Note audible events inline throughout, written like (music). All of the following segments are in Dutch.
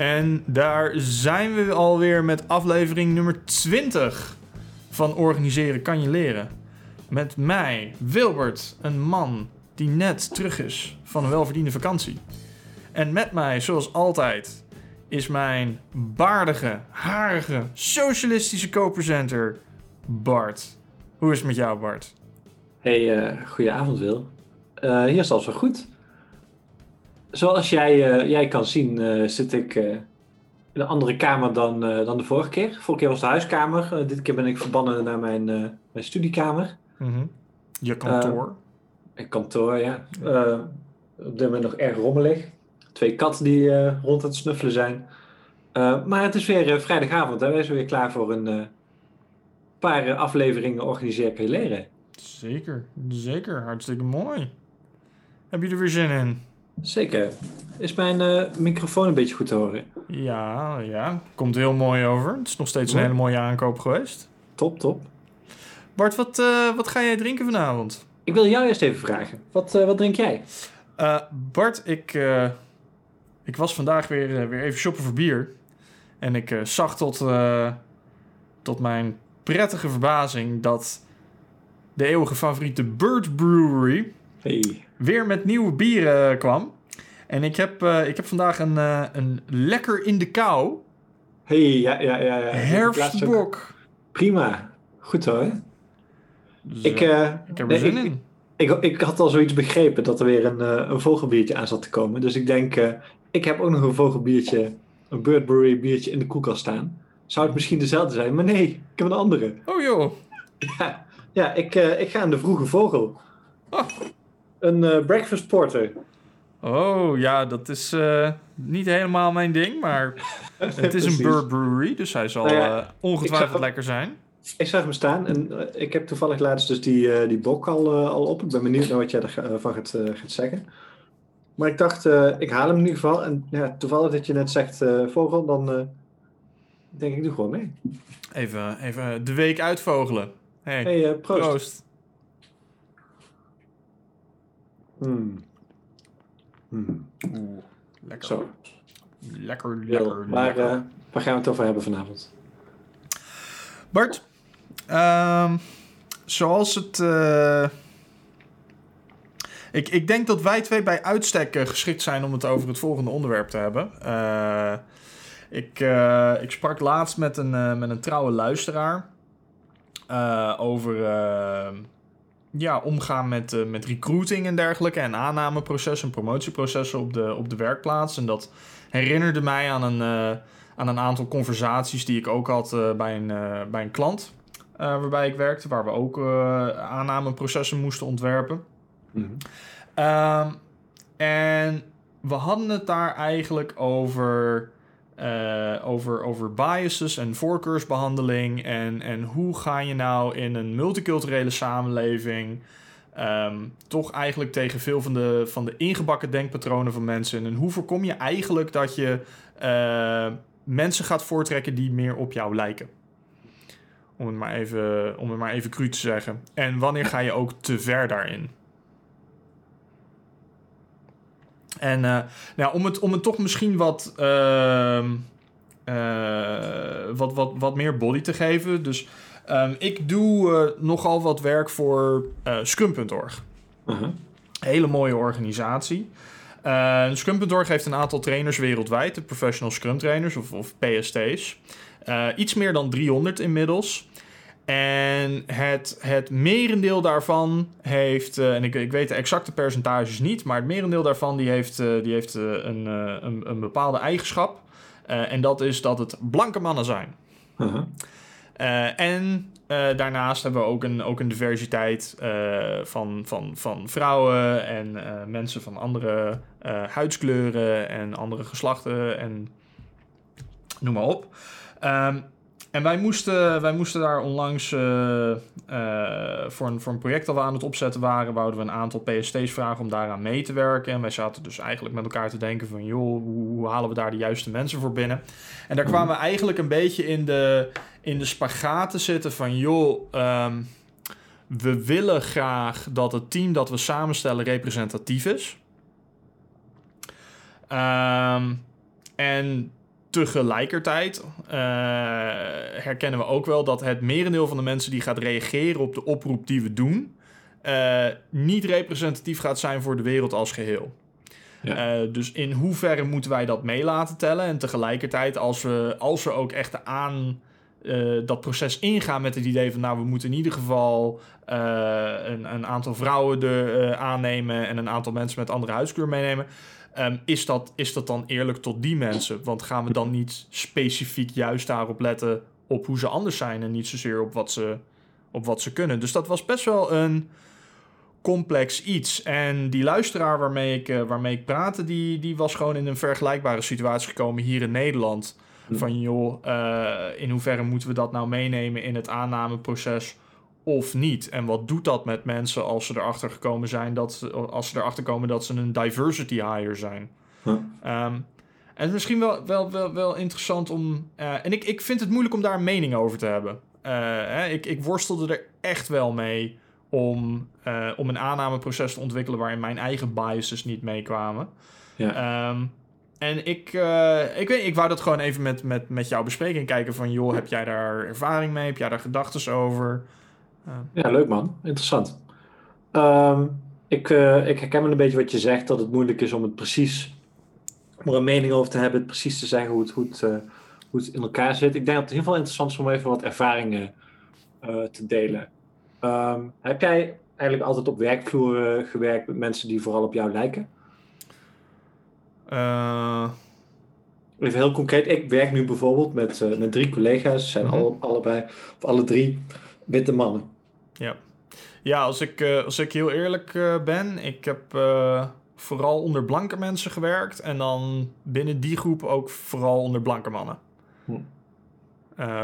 En daar zijn we alweer met aflevering nummer 20 van Organiseren kan je leren. Met mij, Wilbert, een man die net terug is van een welverdiende vakantie. En met mij, zoals altijd, is mijn baardige, harige, socialistische co-presenter Bart. Hoe is het met jou, Bart? Hey, uh, goedenavond Wil. Uh, hier is alles wel goed. Zoals jij, uh, jij kan zien, zit ik in een andere kamer dan, dan de vorige keer. Vorige keer was de huiskamer. dit keer ben ik verbannen naar mijn, mijn studiekamer. Mm -hmm. Je kantoor? een kantoor, ja. op dit moment nog erg rommelig. Twee katten die rond het snuffelen zijn. maar het is weer vrijdagavond en wij zijn weer klaar voor een paar afleveringen Organiseer leren. Zeker, zeker. Hartstikke mooi. Heb je er weer zin in? Zeker. Is mijn uh, microfoon een beetje goed te horen? Ja, ja. Komt heel mooi over. Het is nog steeds een hele mooie aankoop geweest. Top, top. Bart, wat, uh, wat ga jij drinken vanavond? Ik wil jou eerst even vragen. Wat, uh, wat drink jij? Bart, ik, ik was vandaag weer, weer even shoppen voor bier. En ik zag tot, tot mijn prettige verbazing dat de eeuwige favoriete Bird Brewery hey. Weer met nieuwe bieren kwam. En ik heb, uh, ik heb vandaag een, uh, een lekker in de kou. hey, ja, ja, ja. ja. Herfstbok. Prima. Goed hoor. Dus, ik, uh, ik heb er zin ik, in. Ik, ik, ik, had al zoiets begrepen dat er weer een, een vogelbiertje aan zat te komen. Dus ik denk, ik heb ook nog een vogelbiertje, een Bird Brewery biertje in de koelkast staan. Zou het misschien dezelfde zijn? Maar nee, ik heb een andere. Oh joh. (laughs) Ja, ja ik, ik ga aan de vroege vogel. Oh. Een uh, breakfast porter. Oh ja, dat is uh, niet helemaal mijn ding, maar (laughs) het is een Bird Brewery, dus hij zal nou ja, ongetwijfeld zag, lekker zijn. Ik zag hem staan en ik heb toevallig laatst dus die, die bok al, al op. Ik ben benieuwd naar wat jij ervan gaat, gaat zeggen. Maar ik dacht, ik haal hem in ieder geval. En ja, toevallig dat je net zegt vogel, dan denk ik doe gewoon mee. Even, even de week uitvogelen. Hey, hey uh, proost. proost. Hmm. Oeh, lekker. Zo. Lekker, lekker, maar, lekker. Uh, waar gaan we het over hebben vanavond? Bart, um, zoals het... Uh, ik, ik denk dat wij twee bij uitstek geschikt zijn om het over het volgende onderwerp te hebben. Uh, ik, ik sprak laatst met een, met een trouwe luisteraar over ja, omgaan met, met recruiting en dergelijke en aannameprocessen en promotieprocessen op de, op de werkplaats. En dat herinnerde mij aan een, aan een aantal conversaties die ik ook had bij, een, bij een klant waarbij ik werkte, waar we ook aannameprocessen moesten ontwerpen. Mm-hmm. en we hadden het daar eigenlijk over. Uh, over, over biases en voorkeursbehandeling. En, en hoe ga je nou in een multiculturele samenleving. Um, toch eigenlijk tegen veel van de, van de ingebakken denkpatronen van mensen. En hoe voorkom je eigenlijk dat je uh, mensen gaat voortrekken die meer op jou lijken? Om het maar even, om het maar even cru te zeggen. En wanneer ga je ook te ver daarin? En uh, nou, om, het, om het toch misschien wat, uh, uh, wat, wat, wat meer body te geven. Dus um, ik doe nogal wat werk voor Scrum.org. -huh. Hele mooie organisatie. Scrum.org heeft een aantal trainers wereldwijd, de professional Scrum trainers of, of PST's. iets meer dan 300 inmiddels. En het, het merendeel daarvan heeft, uh, en ik, ik weet de exacte percentages niet, maar het merendeel daarvan die heeft, uh, die heeft uh, een, een, een, bepaalde eigenschap. en dat is dat het blanke mannen zijn. -huh. en daarnaast hebben we ook een, ook een diversiteit van, van, van vrouwen en mensen van andere huidskleuren en andere geslachten en noem maar op. Um, en wij moesten, wij moesten daar onlangs uh, uh, voor, een, voor een project dat we aan het opzetten waren, wouden we een aantal PST's vragen om daaraan mee te werken. En wij zaten dus eigenlijk met elkaar te denken van, joh, hoe, halen we daar de juiste mensen voor binnen? En daar kwamen we eigenlijk een beetje in de, in de spagaat te zitten van, joh, um, we willen graag dat het team dat we samenstellen representatief is. Um, en tegelijkertijd uh, herkennen we ook wel dat het merendeel van de mensen die gaat reageren op de oproep die we doen, uh, niet representatief gaat zijn voor de wereld als geheel. Ja. Uh, dus in hoeverre moeten wij dat mee laten tellen? En tegelijkertijd, als we, als we ook echt aan dat proces ingaan met het idee van, nou, we moeten in ieder geval een, een, aantal vrouwen er, aannemen en een aantal mensen met andere huidskleur meenemen. Um, is, dat, is dat dan eerlijk tot die mensen? Want gaan we dan niet specifiek juist daarop letten op hoe ze anders zijn en niet zozeer op wat ze, op wat ze kunnen? Dus dat was best wel een complex iets. En die luisteraar waarmee ik, uh, waarmee ik praatte, die, die was gewoon in een vergelijkbare situatie gekomen hier in Nederland. Hm. Van joh, uh, in hoeverre moeten we dat nou meenemen in het aannameproces? Of niet? En wat doet dat met mensen als ze erachter gekomen zijn dat als ze erachter komen dat ze een diversity hire zijn? Huh. Um, en misschien wel, wel, wel, wel interessant om. Uh, en ik, ik vind het moeilijk om daar een mening over te hebben. Uh, hè, ik, ik worstelde er echt wel mee om, uh, om een aannameproces te ontwikkelen waarin mijn eigen biases niet meekwamen. Ja. Um, en ik, ik, weet, ik wou dat gewoon even met, met, met jou bespreken en kijken van... joh, heb jij daar ervaring mee? Heb jij daar gedachten over? Ja, leuk man. Interessant. Um, ik, uh, ik herken wel een beetje wat je zegt, dat het moeilijk is om het precies, om er een mening over te hebben, het precies te zeggen hoe het, hoe het, uh, hoe het in elkaar zit. Ik denk dat het in ieder geval interessant is om even wat ervaringen uh, te delen. Um, heb jij eigenlijk altijd op werkvloer gewerkt met mensen die vooral op jou lijken? Even heel concreet, ik werk nu bijvoorbeeld met, met drie collega's, ze zijn -hmm. alle, allebei, of alle drie witte mannen. Ja, ja als, ik, uh, als ik heel eerlijk uh, ben, ik heb uh, vooral onder blanke mensen gewerkt. En dan binnen die groep ook vooral onder blanke mannen. Hm.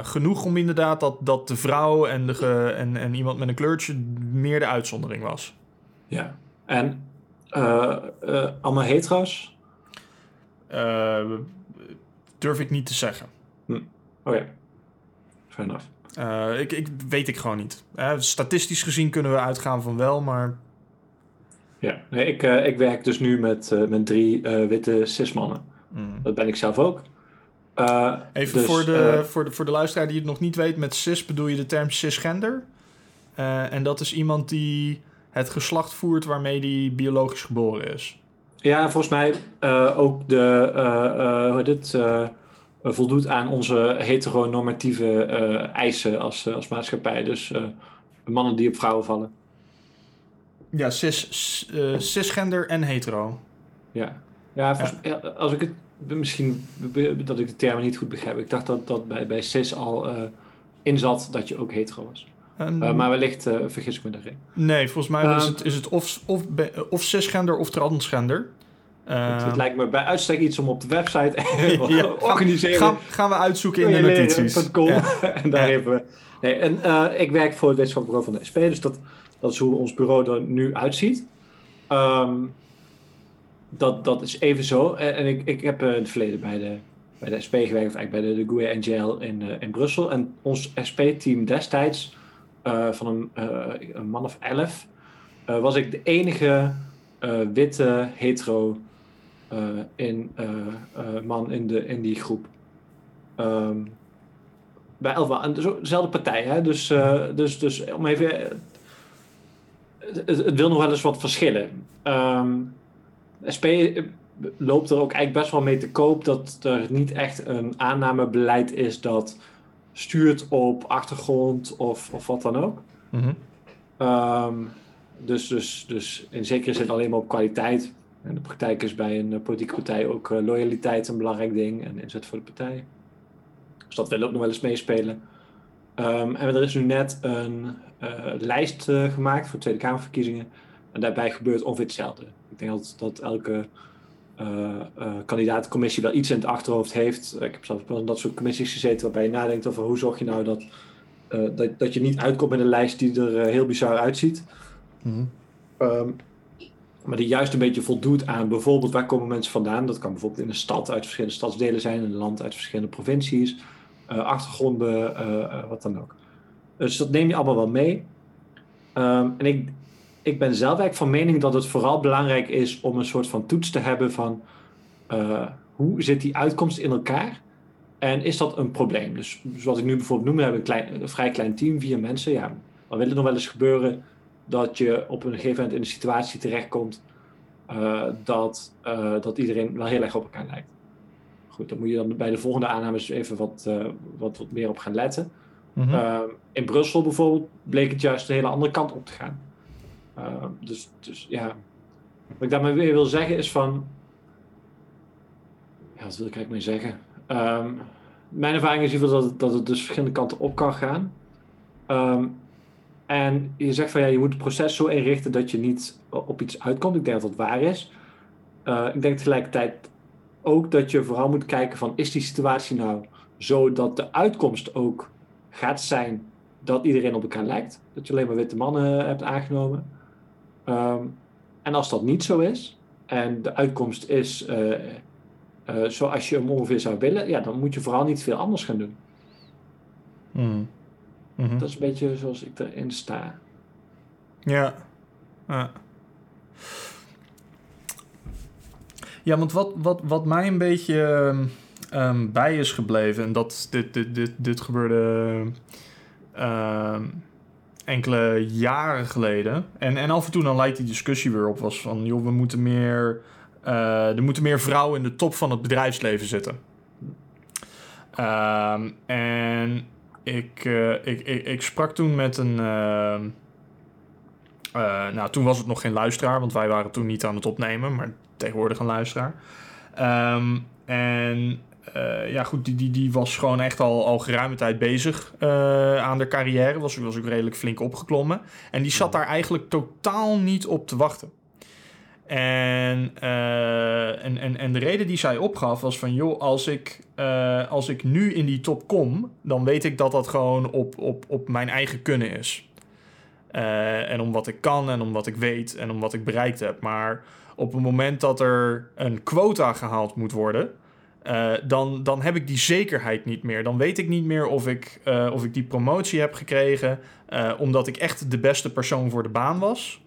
genoeg om inderdaad dat, dat de vrouw en, de ge, en, en iemand met een kleurtje meer de uitzondering was. Ja, en allemaal hetero's? durf ik niet te zeggen. Hm. Oké, okay. fair enough. Uh, ik, ik, weet ik gewoon niet. Uh, statistisch gezien kunnen we uitgaan van wel, maar... Ja, nee, ik, uh, ik werk dus nu met, met drie witte cismannen. Mm. Dat ben ik zelf ook. Even dus, voor, de, voor, de, voor de luisteraar die het nog niet weet, met cis bedoel je de term cisgender. en dat is iemand die het geslacht voert waarmee die biologisch geboren is. Ja, volgens mij ook de... hoe heet het voldoet aan onze heteronormatieve uh, eisen als, uh, als maatschappij. Dus mannen die op vrouwen vallen. Ja, cis, cisgender en hetero. Ja, ja, ja. als ik het misschien dat ik de termen niet goed begrijp. Ik dacht dat dat bij, bij cis al inzat dat je ook hetero was. Um, maar wellicht vergis ik me daarin. Nee, volgens mij um, is het, is het of, of, of cisgender of transgender. Het, het, lijkt me bij uitstek iets om op de website (laughs) (laughs) ja, organiseren. Gaan, gaan we uitzoeken in de notities. Ja. (laughs) en daar even we. Nee, en uh, ik werk voor het wetenschappelijk bureau van de SP, dus dat, dat is hoe ons bureau er nu uitziet. Um, dat, dat is even zo. En, en ik, ik heb uh, in het verleden bij de, bij de SP gewerkt, of eigenlijk bij de, de GUE NGL in, uh, in Brussel. En ons SP-team destijds, van een, een, man of elf, was ik de enige witte hetero in, uh, uh, man in, de, in die groep. Um, bij Elva, en dezelfde partij, hè? Dus, dus, dus om even. Het, het, wil nog wel eens wat verschillen. Um, SP loopt er ook eigenlijk best wel mee te koop dat er niet echt een aannamebeleid is dat stuurt op achtergrond of, of wat dan ook. Mm -hmm. um, dus, dus, dus in zekere zin alleen maar op kwaliteit. En de praktijk is bij een eh, politieke partij ook uh, loyaliteit een belangrijk ding en inzet voor de partij. Dus dat wil ook nog wel eens meespelen. Um, en er is nu net een uh, lijst gemaakt voor Tweede Kamerverkiezingen. En daarbij gebeurt ongeveer hetzelfde. Ik denk dat, dat elke kandidaatcommissie wel iets in het achterhoofd heeft. Ik heb zelfs wel in dat soort commissies gezeten waarbij je nadenkt over hoe zorg je nou dat, dat, dat je niet uitkomt met een lijst die er heel bizar uitziet. Mm um, maar die juist een beetje voldoet aan bijvoorbeeld waar komen mensen vandaan. Dat kan bijvoorbeeld in een stad uit verschillende stadsdelen zijn, in een land uit verschillende provincies, uh, achtergronden, uh, wat dan ook. Dus dat neem je allemaal wel mee. Um, en ik, ik ben zelf eigenlijk van mening dat het vooral belangrijk is om een soort van toets te hebben van hoe zit die uitkomst in elkaar En is dat een probleem? Dus zoals ik nu bijvoorbeeld noemde, hebben we een, klein, een vrij klein team, vier mensen. Ja, dan wil het nog wel eens gebeuren dat je op een gegeven moment in een situatie terechtkomt uh, dat, uh, dat iedereen wel heel erg op elkaar lijkt. Goed, dan moet je dan bij de volgende aannames even wat, uh, wat, wat meer op gaan letten. Mm -hmm. in Brussel bijvoorbeeld bleek het juist de hele andere kant op te gaan. dus, dus ja, wat ik daarmee weer wil zeggen is van. Ja, wat wil ik eigenlijk mee zeggen? Um, mijn ervaring is in ieder geval dat het, dat het dus verschillende kanten op kan gaan. Um, en je zegt van ja, je moet het proces zo inrichten dat je niet op iets uitkomt. Ik denk dat dat waar is. Uh, ik denk tegelijkertijd ook dat je vooral moet kijken van is die situatie nou zo dat de uitkomst ook gaat zijn dat iedereen op elkaar lijkt. Dat je alleen maar witte mannen hebt aangenomen. Um, en als dat niet zo is en de uitkomst is uh, zoals je hem ongeveer zou willen, ja, dan moet je vooral niet veel anders gaan doen. Mm. Mm -hmm. Dat is een beetje zoals ik erin sta. Ja. Ja, ja want wat, wat, wat mij een beetje um, bij is gebleven, en dat dit, dit, dit, dit gebeurde um, enkele jaren geleden. En, en af en toe dan lijkt die discussie weer op, was van joh, we moeten meer. Uh, er moeten meer vrouwen in de top van het bedrijfsleven zitten. Um, en ik, uh, ik, ik, ik, sprak toen met een. Uh, uh, nou, toen was het nog geen luisteraar, want wij waren toen niet aan het opnemen, maar tegenwoordig een luisteraar. Um, en ja, goed, die, die, die was gewoon echt al, al geruime tijd bezig aan de carrière. Was, was ook redelijk flink opgeklommen. En die zat daar eigenlijk totaal niet op te wachten. En, uh, en, en, en de reden die zij opgaf was van... joh, als ik, uh, als ik nu in die top kom... dan weet ik dat dat gewoon op, op, op mijn eigen kunnen is. Uh, en om wat ik kan en om wat ik weet en om wat ik bereikt heb. Maar op het moment dat er een quota gehaald moet worden... dan, dan heb ik die zekerheid niet meer. Dan weet ik niet meer of ik, of ik die promotie heb gekregen... omdat ik echt de beste persoon voor de baan was...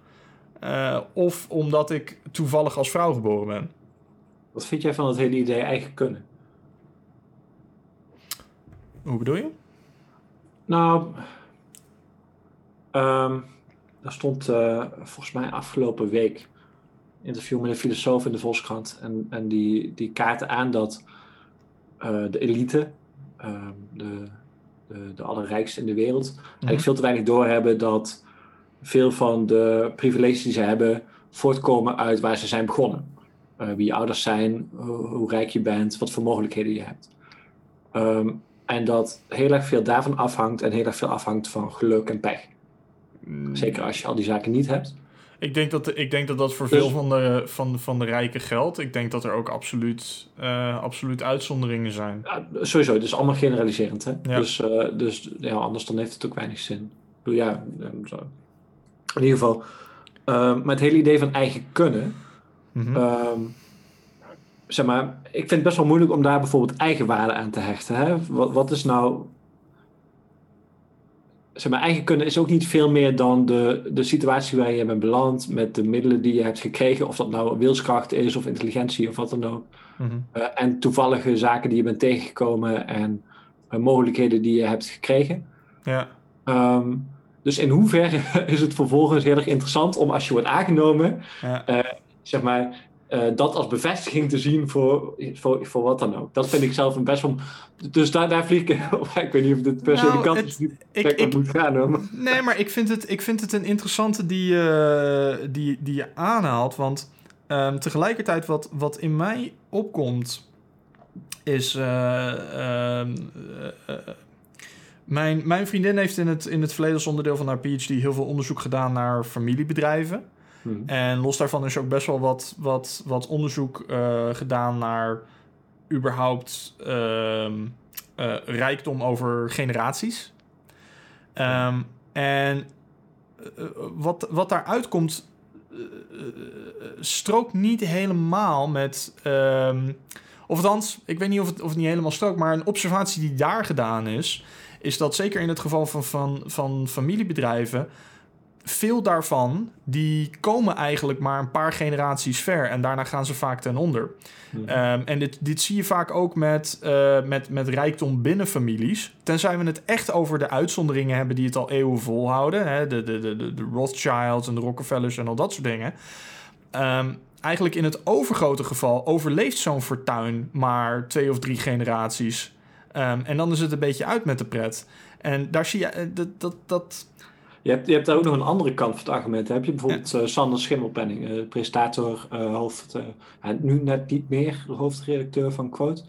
Uh, of omdat ik toevallig als vrouw geboren ben. Wat vind jij van het hele idee eigen kunnen? Hoe bedoel je? Nou, um, daar stond uh, volgens mij afgelopen week een interview met een filosoof in de Volkskrant. En, en die, die kaarten aan dat uh, de elite, uh, de, de, de allerrijkste in de wereld, mm -hmm. eigenlijk veel te weinig doorhebben dat veel van de privileges die ze hebben voortkomen uit waar ze zijn begonnen. Uh, wie je ouders zijn, hoe, hoe, rijk je bent, wat voor mogelijkheden je hebt. Um, en dat heel erg veel daarvan afhangt en heel erg veel afhangt van geluk en pech. Mm. Zeker als je al die zaken niet hebt. Ik denk dat, ik denk dat dat voor dus, veel van de, van, van de rijken geldt. Ik denk dat er ook absoluut, uh, absoluut uitzonderingen zijn. Ja, sowieso, het is allemaal generaliserend. Hè? Ja. Dus, uh, dus ja, anders dan heeft het ook weinig zin. Ik bedoel, ja, zo in ieder geval. Uh, maar het hele idee van eigen kunnen. Mm -hmm. uh, zeg maar, ik vind het best wel moeilijk om daar bijvoorbeeld eigenwaarde aan te hechten. Hè? Wat, wat is nou. Zeg maar, eigen kunnen is ook niet veel meer dan de, de situatie waar je bent beland. met de middelen die je hebt gekregen. Of dat nou wilskracht is of intelligentie of wat dan ook. Mm -hmm. uh, en toevallige zaken die je bent tegengekomen en uh, mogelijkheden die je hebt gekregen. Ja. Um, dus in hoeverre (laughs) is het vervolgens heel erg interessant om als je wordt aangenomen, ja. uh, zeg maar, uh, dat als bevestiging te zien voor, voor, voor wat dan ook. Dat vind ik zelf een best wel. Dus daar, daar vlieg ik. (laughs) ik weet niet of dit per se nou, de kant is die ik, ik, moet gaan. Hoor. Nee, maar ik vind het, ik vind het een interessante die, uh, die, die je aanhaalt. Want um, tegelijkertijd, wat, wat in mij opkomt, is. Uh, mijn, mijn vriendin heeft in het, in het verleden als onderdeel van haar PhD heel veel onderzoek gedaan naar familiebedrijven. Hmm. En los daarvan is ook best wel wat, wat, wat onderzoek uh, gedaan naar überhaupt uh, uh, rijkdom over generaties. Um, en eh, wat, wat daaruit komt, strookt niet helemaal met. Um, of althans, ik weet niet of het, of het niet helemaal strookt, maar een observatie die daar gedaan is is dat zeker in het geval van, van, van familiebedrijven veel daarvan, die komen eigenlijk maar een paar generaties ver. En daarna gaan ze vaak ten onder. Ehm, en dit, dit zie je vaak ook met, eh, met, met rijkdom binnen families. Tenzij we het echt over de uitzonderingen hebben die het al eeuwen volhouden. Hè? De, de, de, de, de Rothschilds en de Rockefellers en al dat soort dingen. Ehm, eigenlijk in het overgrote geval overleeft zo'n fortuin maar twee of drie generaties. Ehm, en dan is het een beetje uit met de pret. En daar zie je eh, dat. dat, dat Je hebt, je hebt daar ook nog een andere kant van het argument. Heb je bijvoorbeeld eh, Sander Schimmelpenning, eh, presentator, hoofd, nu net niet meer hoofdredacteur van Quote.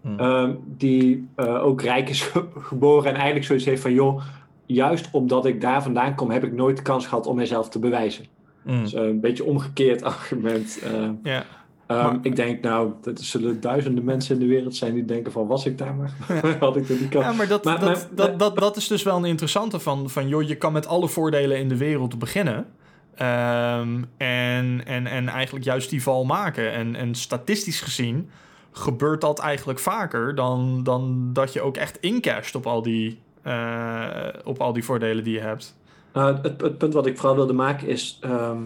Hmm. Ehm, die ook rijk is ge- geboren en eigenlijk zoiets heeft van, joh, juist omdat ik daar vandaan kom, heb ik nooit de kans gehad om mezelf te bewijzen. Mm. Dus, een beetje omgekeerd (laughs) argument. ja. Ehm, Maar- ik denk nou, dat er zullen duizenden mensen in de wereld zijn die denken van, was ik daar maar? (laughs) Had ik er die kans? Ja, maar dat, Maar- dat, maar- dat, dat, dat is dus wel een interessante van, van... joh, je kan met alle voordelen in de wereld beginnen... Ehm, en, en, en eigenlijk juist die val maken. En, en statistisch gezien gebeurt dat eigenlijk vaker... dan, dan dat je ook echt incasht op al die, eh, op al die voordelen die je hebt. Nou, het, het punt wat ik vooral wilde maken is ehm,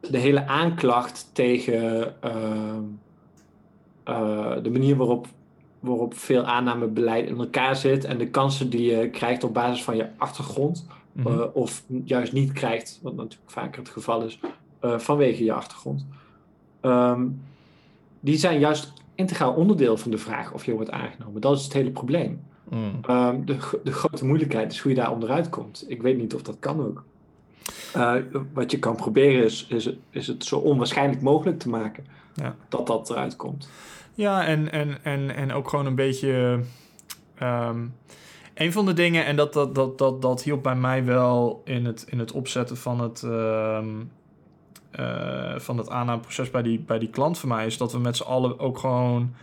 de hele aanklacht tegen ehm, eh, de manier waarop, waarop veel aannamebeleid in elkaar zit en de kansen die je krijgt op basis van je achtergrond, Mhm. eh, of juist niet krijgt, wat natuurlijk vaker het geval is, eh, vanwege je achtergrond. Ehm, die zijn juist integraal onderdeel van de vraag of je wordt aangenomen. Dat is het hele probleem. Mm. Ehm, de, de grote moeilijkheid is hoe je daar onderuit komt. Ik weet niet of dat kan ook. Eh, wat je kan proberen is, is, het- is het zo onwaarschijnlijk mogelijk te maken Ja. dat dat eruit komt. Ja, en, en, en, en ook gewoon een beetje. ehm, een van de dingen, en dat, dat, dat, dat, dat hielp bij mij wel in het, in het opzetten van het, eh, van het aannameproces bij die, bij die klant van mij, is dat we met z'n allen ook gewoon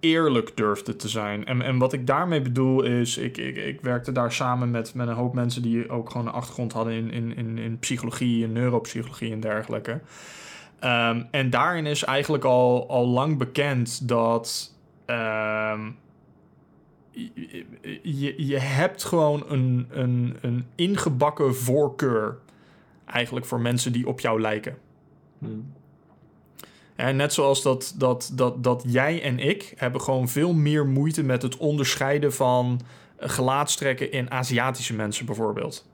eerlijk durfden te zijn. En, en wat ik daarmee bedoel is, ik, ik, ik werkte daar samen met, met een hoop mensen die ook gewoon een achtergrond hadden in, in, in, in psychologie, in neuropsychologie en dergelijke. Ehm, en daarin is eigenlijk al, al lang bekend dat ehm, je, je, je hebt gewoon een, een, een ingebakken voorkeur eigenlijk voor mensen die op jou lijken. Hmm. En net zoals dat, dat, dat, dat jij en ik hebben gewoon veel meer moeite met het onderscheiden van eh, gelaatstrekken in Aziatische mensen bijvoorbeeld.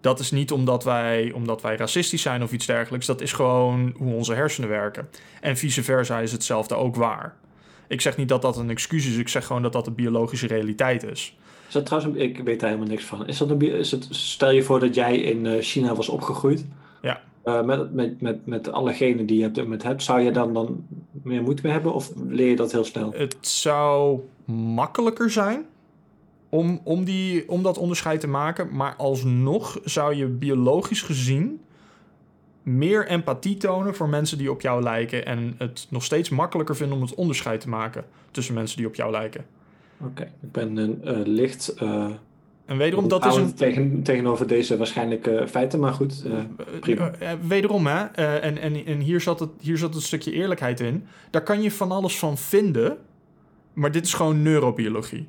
Dat is niet omdat wij, omdat wij racistisch zijn of iets dergelijks. Dat is gewoon hoe onze hersenen werken. En vice versa is hetzelfde ook waar. Ik zeg niet dat dat een excuus is. Ik zeg gewoon dat dat de biologische realiteit is. Is dat trouwens, ik weet daar helemaal niks van. Is dat een, is het, stel je voor dat jij in eh, China was opgegroeid. Ja. Eh, met, met, met, met alle genen die je op dit moment hebt, zou je dan, dan meer moeite mee hebben of leer je dat heel snel? Het zou makkelijker zijn om, om, die, om dat onderscheid te maken. Maar alsnog zou je biologisch gezien meer empathie tonen voor mensen die op jou lijken. En het nog steeds makkelijker vinden om het onderscheid te maken tussen mensen die op jou lijken. Oké, ik ben een eh, licht. eh En wederom, dat is een. tegen, tegenover deze waarschijnlijke feiten, maar goed. eh, prima. Eh, eh, wederom, hè, en, en, en hier, zat het, hier zat het stukje eerlijkheid in. Daar kan je van alles van vinden, maar dit is gewoon neurobiologie.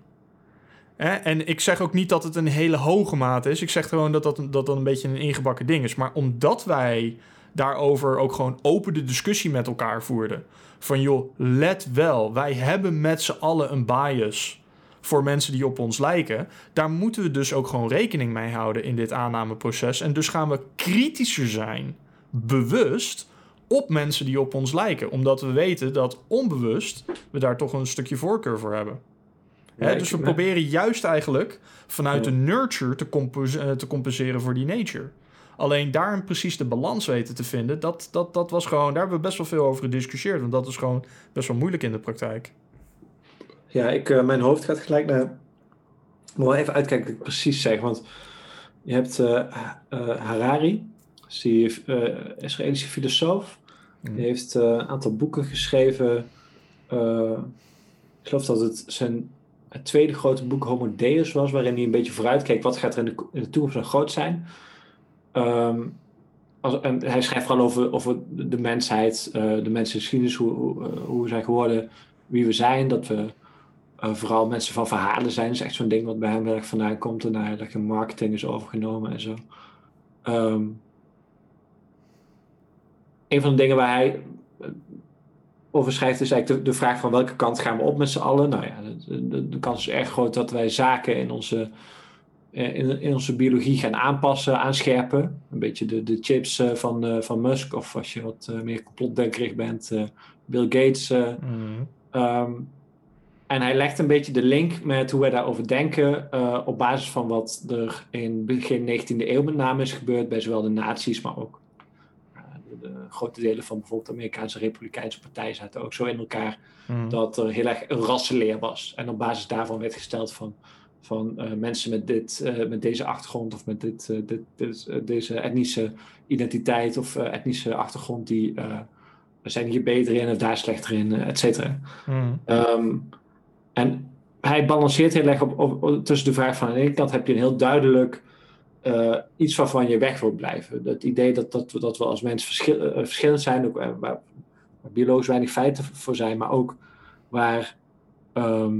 Hè? En ik zeg ook niet dat het een hele hoge mate is. Ik zeg gewoon dat dat, dat dat een beetje een ingebakken ding is. Maar omdat wij daarover ook gewoon open de discussie met elkaar voerden. Van joh, let wel, wij hebben met z'n allen een bias voor mensen die op ons lijken. Daar moeten we dus ook gewoon rekening mee houden in dit aannameproces. En dus gaan we kritischer zijn, bewust, op mensen die op ons lijken. Omdat we weten dat onbewust we daar toch een stukje voorkeur voor hebben. Dus we proberen juist eigenlijk vanuit Ja. de nurture te, eh, te compenseren voor die nature. Alleen daarin precies de balans weten te vinden, dat, dat, dat was gewoon, daar hebben we best wel veel over gediscussieerd. Want dat is gewoon best wel moeilijk in de praktijk. Ja, ik, eh, mijn hoofd gaat gelijk naar. Ik moet wel even uitkijken wat ik precies zeg. Want je hebt eh, eh, Harari, is die eh, Israëlische filosoof. Mhm. Die heeft een aantal boeken geschreven. Ik geloof dat het zijn het tweede grote boek Homo Deus was, waarin hij een beetje vooruitkeek wat gaat er in de, in de toekomst nog groot zijn. Ehm, als, en hij schrijft vooral over, over de mensheid, de mensengeschiedenis, hoe, hoe, hoe we zijn geworden, wie we zijn, dat we eh, vooral mensen van verhalen zijn. Is echt zo'n ding wat bij hem erg vandaan komt en dat je marketing is overgenomen en zo. ehm, een van de dingen waar hij eh, over schrijft is eigenlijk de, de vraag van welke kant gaan we op met z'n allen. Nou ja, de, de, de kans is erg groot dat wij zaken in onze, eh, in, in onze biologie gaan aanpassen, aanscherpen. Een beetje de, de chips eh, van, van Musk of als je wat meer complotdenkerig bent, Bill Gates. Ehm, en hij legt een beetje de link met hoe wij daarover denken op basis van wat er in begin 19e eeuw met name is gebeurd bij zowel de nazi's, maar ook de grote delen van bijvoorbeeld de Amerikaanse Republikeinse Partij zaten ook zo in elkaar Mhm. dat er heel erg een rassenleer was. En op basis daarvan werd gesteld van, van eh, mensen met, dit, eh, met deze achtergrond of met dit, eh, dit, dit, eh, deze etnische identiteit of eh, etnische achtergrond, die eh, zijn hier beter in of daar slechter in, eh, et cetera. Mhm. Ehm, en hij balanceert heel erg op, tussen de vraag van aan de ene kant heb je een heel duidelijk eh, iets waarvan je weg wilt blijven. Het idee dat, dat, we- dat we als verschil, eh, verschillend zijn, ook, eh, waar, biologisch weinig feiten voor zijn, maar ook waar ehm,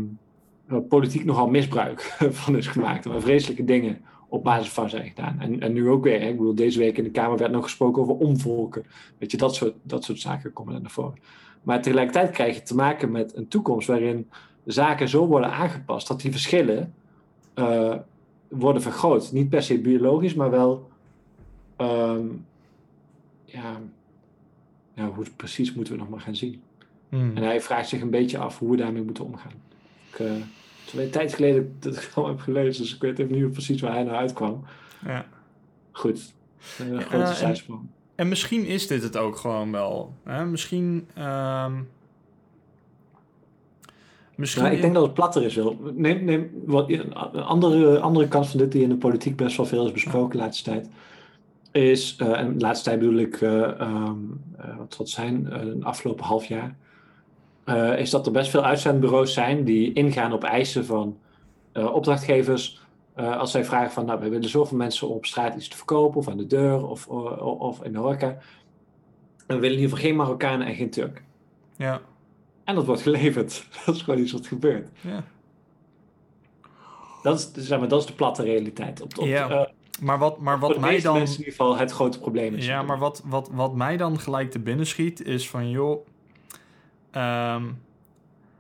politiek nogal misbruik (laughs) van is gemaakt. Waar vreselijke dingen op basis van zijn gedaan. En, en nu ook weer. Hè? Ik bedoel, deze week in de Kamer werd nog gesproken over omvolken. Weet je, dat soort, dat soort zaken komen naar voren. Maar tegelijkertijd krijg je te maken met een toekomst waarin zaken zo worden aangepast dat die verschillen eh, worden vergroot. Niet per se biologisch, maar wel. ehm, ja, ja, hoe het precies moeten we nog maar gaan zien. Mhm. En hij vraagt zich een beetje af hoe we daarmee moeten omgaan. Ik, eh, is alweer een tijd geleden dat ik het al heb gelezen, dus ik weet even niet precies waar hij nou uitkwam. Ja. Goed, een Ja, grote en-. En misschien is dit het ook gewoon wel. Hè? Misschien. ehm, misschien. Nou, ik denk dat het platter is wel. Neem, neem wat, een andere, andere kant van dit die in de politiek best wel veel is besproken de laatste tijd. Is, eh, en de laatste tijd bedoel ik, eh, ehm, eh, wat zal het zijn, een afgelopen half jaar. is dat er best veel uitzendbureaus zijn die ingaan op eisen van opdrachtgevers. als zij vragen van, nou, we willen zoveel mensen op straat iets te verkopen, of aan de deur, of, of, of in de horeca. En we willen in ieder geval geen Marokkanen en geen Turk. Ja. En dat wordt geleverd. (laughs) Dat is gewoon iets wat gebeurt. ja. Dat is, zeg maar, dat is de platte realiteit. Op, op, Ja, eh, Maar wat, maar wat mij dan. in ieder geval het grote probleem is. Ja, maar wat, wat, wat mij dan gelijk te binnen schiet is van joh. ehm,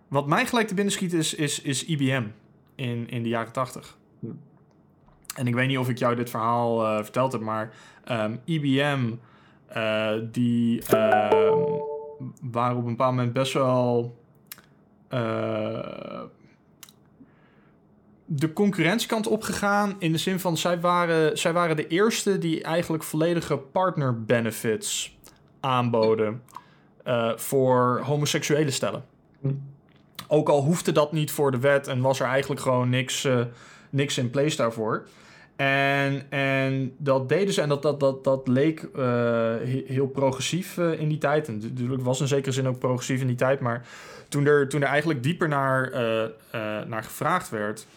wat mij gelijk te binnen schiet is, is, is IBM in, in de jaren tachtig. Hm. En ik weet niet of ik jou dit verhaal eh, verteld heb, maar ehm, IBM eh, die ehm, waren op een bepaald moment best wel eh, de concurrentiekant opgegaan. In de zin van, zij waren, zij waren de eerste die eigenlijk volledige partner benefits aanboden eh, voor homoseksuele stellen. Ook al hoefde dat niet voor de wet en was er eigenlijk gewoon niks, eh, niks in place daarvoor. En, en dat deden ze en dat, dat, dat, dat leek eh, he- heel progressief eh, in die tijd. En natuurlijk was in zekere zin ook progressief in die tijd. Maar toen er, toen er eigenlijk dieper naar, eh, naar gevraagd werd,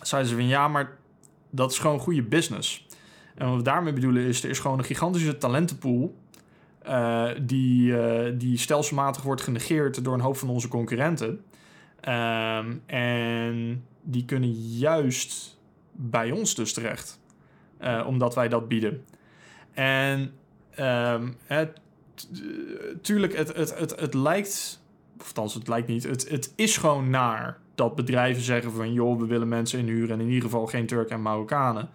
zeiden ze van ja, maar dat is gewoon goede business. En wat we daarmee bedoelen is, er is gewoon een gigantische talentenpool. die, die stelselmatig wordt genegeerd door een hoop van onze concurrenten. Ehm, en die kunnen juist bij ons dus terecht. eh, omdat wij dat bieden. En ehm, het, tuurlijk, het, het, het, het lijkt... Of althans, het lijkt niet. Het, het is gewoon naar dat bedrijven zeggen van... joh, we willen mensen inhuren... en in ieder geval geen Turken en Marokkanen.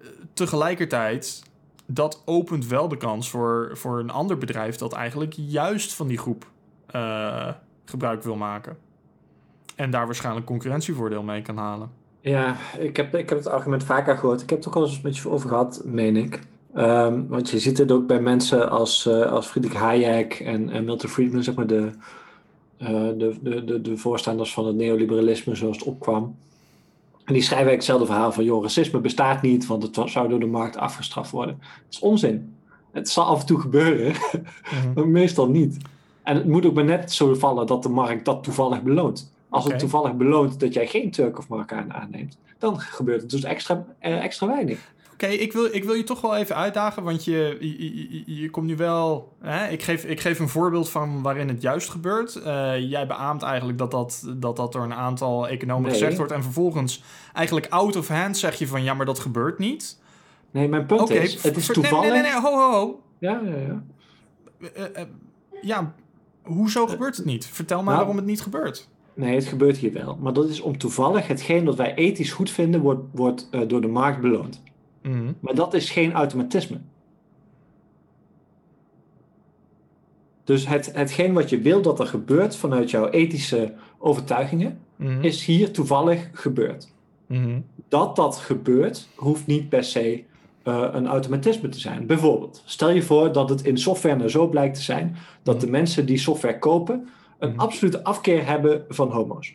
Eh, Tegelijkertijd, dat opent wel de kans voor, voor een ander bedrijf... dat eigenlijk juist van die groep eh, gebruik wil maken. En daar waarschijnlijk concurrentievoordeel mee kan halen. Ja, ik heb, ik heb het argument vaker gehoord. Ik heb het ook al eens met je over gehad, meen ik. Ehm, want je ziet het ook bij mensen als, eh, als Friedrich Hayek en, en Milton Friedman, zeg maar de, eh, de, de, de, de voorstanders van het neoliberalisme zoals het opkwam. En die schrijven eigenlijk hetzelfde verhaal van, joh, racisme bestaat niet, want het zou door de markt afgestraft worden. Dat is onzin. Het zal af en toe gebeuren, (laughs) maar meestal niet. En het moet ook maar net zo vallen dat de markt dat toevallig beloont. Als het toevallig beloont dat jij geen Turk of Marokkaan aanneemt, dan gebeurt het dus extra, eh, extra weinig. Oké, ik, wil, ik wil je toch wel even uitdagen, want je, je, je- je komt nu wel... Hè? Ik, geef, ik geef een voorbeeld van waarin het juist gebeurt. Eh, jij beaamt eigenlijk dat dat, dat dat door een aantal economen Nee. gezegd wordt... en vervolgens eigenlijk out of hand zeg je van... ja, maar dat gebeurt niet. Nee, mijn punt is, het is nee, toevallig... Nee, nee, nee, ho, ho, ho. Ja, ja, ja. Eh, ja, hoezo gebeurt het niet? Vertel mij nou- waarom het niet gebeurt. Nee, het gebeurt hier wel. Maar dat is om toevallig hetgeen dat wij ethisch goed vinden, wordt, wordt eh, door de markt beloond. Mhm. Maar dat is geen automatisme. Dus het, hetgeen wat je wil dat er gebeurt vanuit jouw ethische overtuigingen, Mhm. is hier toevallig gebeurd. Mhm. Dat dat gebeurt, hoeft niet per se eh, een automatisme te zijn. Bijvoorbeeld, stel je voor dat het in software nou zo blijkt te zijn dat de mensen die software kopen een Mhm. absolute afkeer hebben van homo's.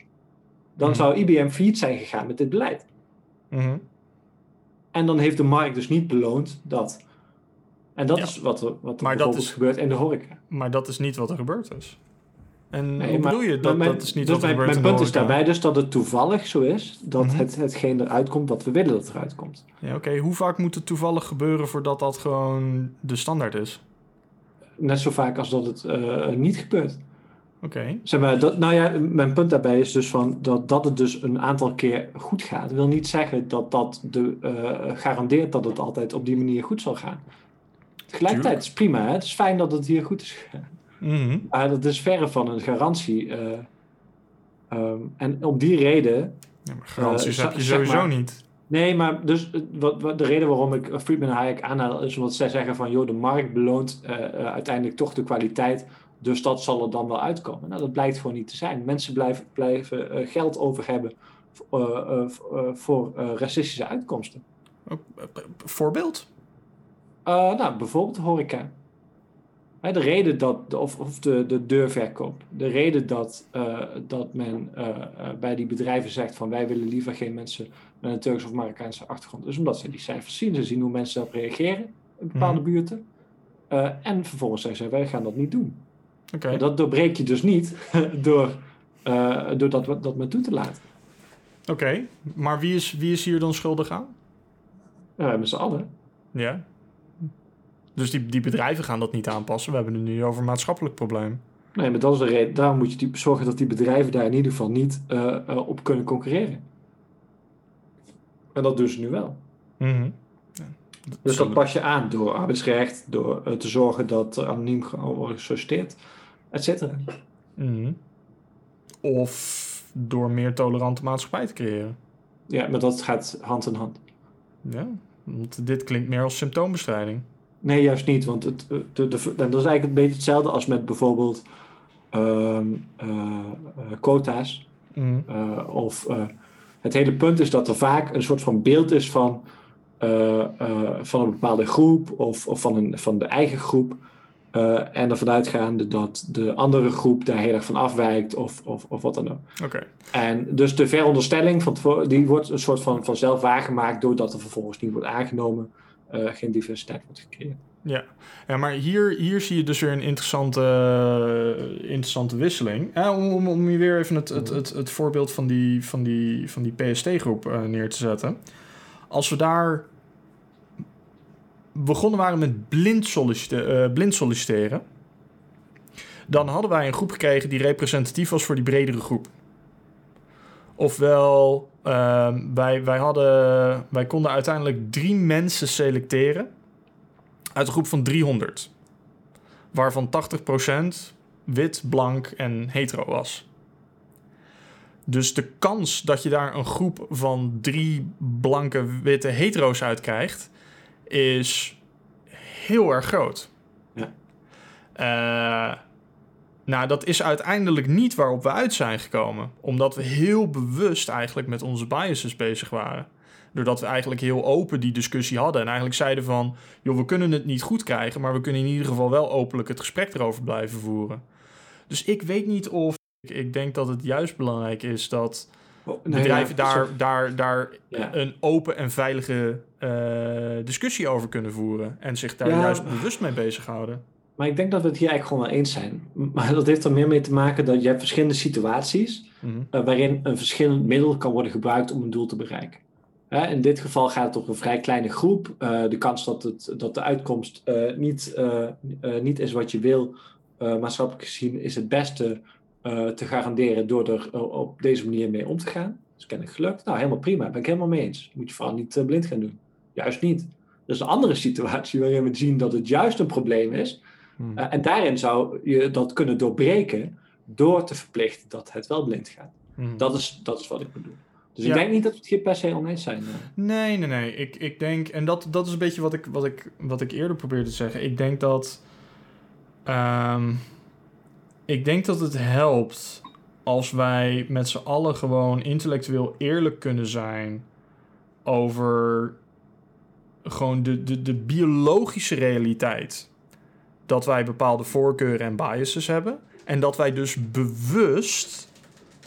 Dan Mhm. zou IBM failliet zijn gegaan met dit beleid. Mhm. En dan heeft de markt dus niet beloond dat. En dat Ja. is wat er, wat er Maar dat bijvoorbeeld is- gebeurt in de horeca. Maar dat is niet wat er gebeurd is. En Nee, hoe maar- bedoel je? Dat, mijn, dat is niet dus wat er mijn, gebeurt mijn punt is daarbij dus dat het toevallig zo is dat het, hetgeen eruit komt wat we willen dat eruit komt. Ja, Oké, hoe vaak moet het toevallig gebeuren voordat dat gewoon de standaard is? Net zo vaak als dat het eh, niet gebeurt. Oké. Zeg maar, dat, nou ja, mijn punt daarbij is dus van dat, dat het dus een aantal keer goed gaat. wil niet zeggen dat dat de, eh, garandeert dat het altijd op die manier goed zal gaan. Tegelijkertijd is prima, hè? het is fijn dat het hier goed is gegaan. Mhm. Maar dat is verre van een garantie. eh, ehm, en om die reden Ja, maar garanties Eh, heb je sowieso maar- niet. Nee, maar dus eh, wat, wat, de reden waarom ik eh, Friedman en Hayek aanhaal is omdat zij zeggen van joh, de markt beloont eh, eh, uiteindelijk toch de kwaliteit, dus dat zal er dan wel uitkomen. Nou, dat blijkt gewoon niet te zijn. Mensen blijven, blijven eh, geld over hebben eh, eh, voor racistische uitkomsten. Voorbeeld? Nou, bijvoorbeeld de horeca. De reden dat, of, of de, de deurverkoop. De reden dat, dat men bij die bedrijven zegt van wij willen liever geen mensen met een Turks of Marokkaanse achtergrond. is omdat ze die cijfers zien. Ze zien hoe mensen daarop reageren in bepaalde Mhm. buurten. En vervolgens zeggen ze wij gaan dat niet doen. Dat doorbreek je dus niet (laughs) door, eh, door dat, dat maar toe te laten. Oké, maar wie is, wie is hier dan schuldig aan? Ja, met z'n allen. Ja. Dus die, die bedrijven gaan dat niet aanpassen. We hebben het nu over een maatschappelijk probleem. Nee, maar dat is de reden. Daarom moet je die, zorgen dat die bedrijven daar in ieder geval niet eh, op kunnen concurreren. En dat doen ze nu wel. Mhm. Dus dat pas je aan door arbeidsrecht, door te zorgen dat er anoniem wordt gesolliciteerd, et cetera. Mhm. Of door meer tolerante maatschappij te creëren. Ja, maar dat gaat hand in hand. Ja, want dit klinkt meer als symptoombestrijding. Nee, juist niet, want het, eh, de, dat is eigenlijk een beetje hetzelfde als met bijvoorbeeld ehm, eh, eh, quota's. Mhm. Of het hele punt is dat er vaak een soort van beeld is van, van een bepaalde groep of, of van, een, van de eigen groep. Eh, en ervan uitgaande dat de andere groep daar heel erg van afwijkt of, of, of wat dan ook. Oké. En dus de veronderstelling van die wordt een soort van vanzelf waargemaakt doordat er vervolgens niet wordt aangenomen, eh, geen diversiteit wordt gecreëerd. Ja, ja maar hier, hier zie je dus weer een interessante, eh, interessante wisseling. Om, om, om hier weer even het, het, het, het voorbeeld van die, van die, van die PST-groep neer te zetten. Als we daar begonnen waren met blind, eh, blind solliciteren, dan hadden wij een groep gekregen die representatief was voor die bredere groep. Ofwel, ehm, wij, wij, hadden, wij konden uiteindelijk drie mensen selecteren uit een groep van 300. Waarvan 80% wit, blank en hetero was. Dus de kans dat je daar een groep van drie blanke, witte hetero's uit krijgt, is heel erg groot. Ja. Eh, nou, dat is uiteindelijk niet waarop we uit zijn gekomen. Omdat we heel bewust eigenlijk met onze biases bezig waren. Doordat we eigenlijk heel open die discussie hadden. En eigenlijk zeiden van, joh, we kunnen het niet goed krijgen... maar we kunnen in ieder geval wel openlijk het gesprek erover blijven voeren. Dus ik weet niet of... Ik, ik denk dat het juist belangrijk is dat Oh, nee, bedrijven ja, daar, daar, daar Ja. een open en veilige eh, discussie over kunnen voeren. En zich daar Ja. juist bewust mee bezighouden. Maar ik denk dat we het hier eigenlijk gewoon wel eens zijn. Maar dat heeft er meer mee te maken dat je hebt verschillende situaties Mhm. eh, waarin een verschillend middel kan worden gebruikt om een doel te bereiken. In dit geval gaat het om een vrij kleine groep. Eh, de kans dat, het, dat de uitkomst niet, niet is wat je wil, maatschappelijk gezien, is het beste te garanderen door er op deze manier mee om te gaan. Dat is kennelijk gelukt. Nou, helemaal prima. Ben ik helemaal mee eens. Moet je vooral niet blind gaan doen. Juist niet. Dat is een andere situatie waarin we zien dat het juist een probleem is. Hmm. Eh, en daarin zou je dat kunnen doorbreken door te verplichten dat het wel blind gaat. Mhm. Dat is, dat is wat ik bedoel. Dus Ja. ik denk niet dat we het hier per se oneens zijn. eh. Nee, nee, nee. Ik, ik denk, en dat, dat is een beetje wat ik, wat, ik, wat ik eerder probeerde te zeggen. Ik denk dat. ehm, ik denk dat het helpt als wij met z'n allen gewoon intellectueel eerlijk kunnen zijn over gewoon de, de, de biologische realiteit. Dat wij bepaalde voorkeuren en biases hebben. En dat wij dus bewust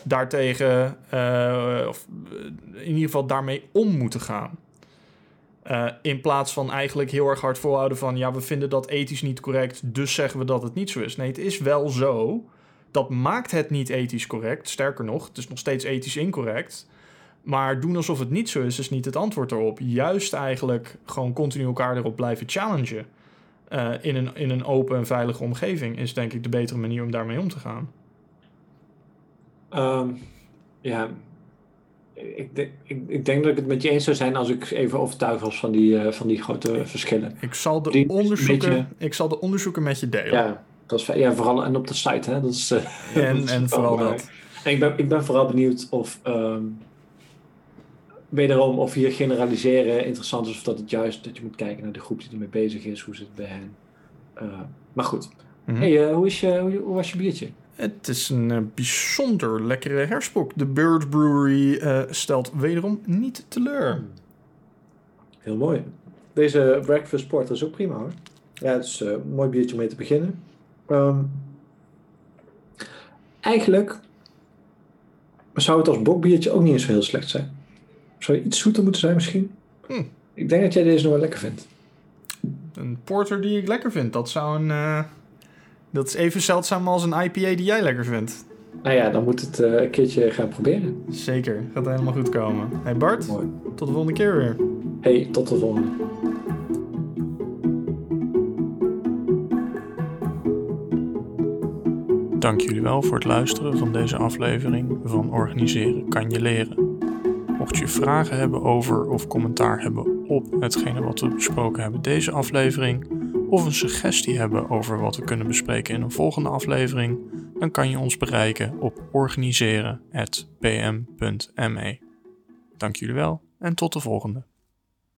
daartegen, eh, of eh, in ieder geval daarmee om moeten gaan. Eh, in plaats van eigenlijk heel erg hard volhouden van... ja, we vinden dat ethisch niet correct, dus zeggen we dat het niet zo is. Nee, het is wel zo. Dat maakt het niet ethisch correct. Sterker nog, het is nog steeds ethisch incorrect. Maar doen alsof het niet zo is, is niet het antwoord erop. Juist eigenlijk gewoon continu elkaar erop blijven challengen... eh, in, een, in een open en veilige omgeving... is denk ik de betere manier om daarmee om te gaan. Ehm, ja, ik, denk- ik, ik denk dat ik het met je eens zou zijn als ik even overtuigd was van die, eh, van die grote verschillen. Ik zal de, Die onderzoeken, beetje- ik zal de onderzoeken met je delen. Ja, dat is, ja, vooral en op de site. Hè? Dat is, eh, (laughs) en, dat is en vooral dat. En ik ben, ik ben vooral benieuwd of, ehm, wederom, of hier generaliseren interessant is, of dat het juist dat je moet kijken naar de groep die ermee bezig is, hoe zit het bij hen. Eh, maar goed. Mhm. Hey, eh, hoe, is je, hoe, hoe was je biertje? Het is een eh, bijzonder lekkere herspok. De Bird Brewery stelt wederom niet teleur. Heel mooi. Deze Breakfast Porter is ook prima hoor. Ja, het is een mooi biertje om mee te beginnen. Ehm, eigenlijk zou het als bokbiertje ook niet eens zo heel slecht zijn. Zou je iets zoeter moeten zijn misschien? Hm. Ik denk dat jij deze nog wel lekker vindt. Een porter die ik lekker vind. Dat zou een... eh, dat is even zeldzaam als een IPA die jij lekker vindt. Nou ja, dan moet het eh, een keertje gaan proberen. Zeker, gaat helemaal goed komen. Hey Bart, Mooi. tot de volgende keer weer. Hey, tot de volgende. Dank jullie wel voor het luisteren van deze aflevering van Organiseren kan je leren. Mocht je vragen hebben over of commentaar hebben op hetgene wat we besproken hebben deze aflevering, of een suggestie hebben over wat we kunnen bespreken in een volgende aflevering, dan kan je ons bereiken op organiseren.pm.me. Dank jullie wel en tot de volgende.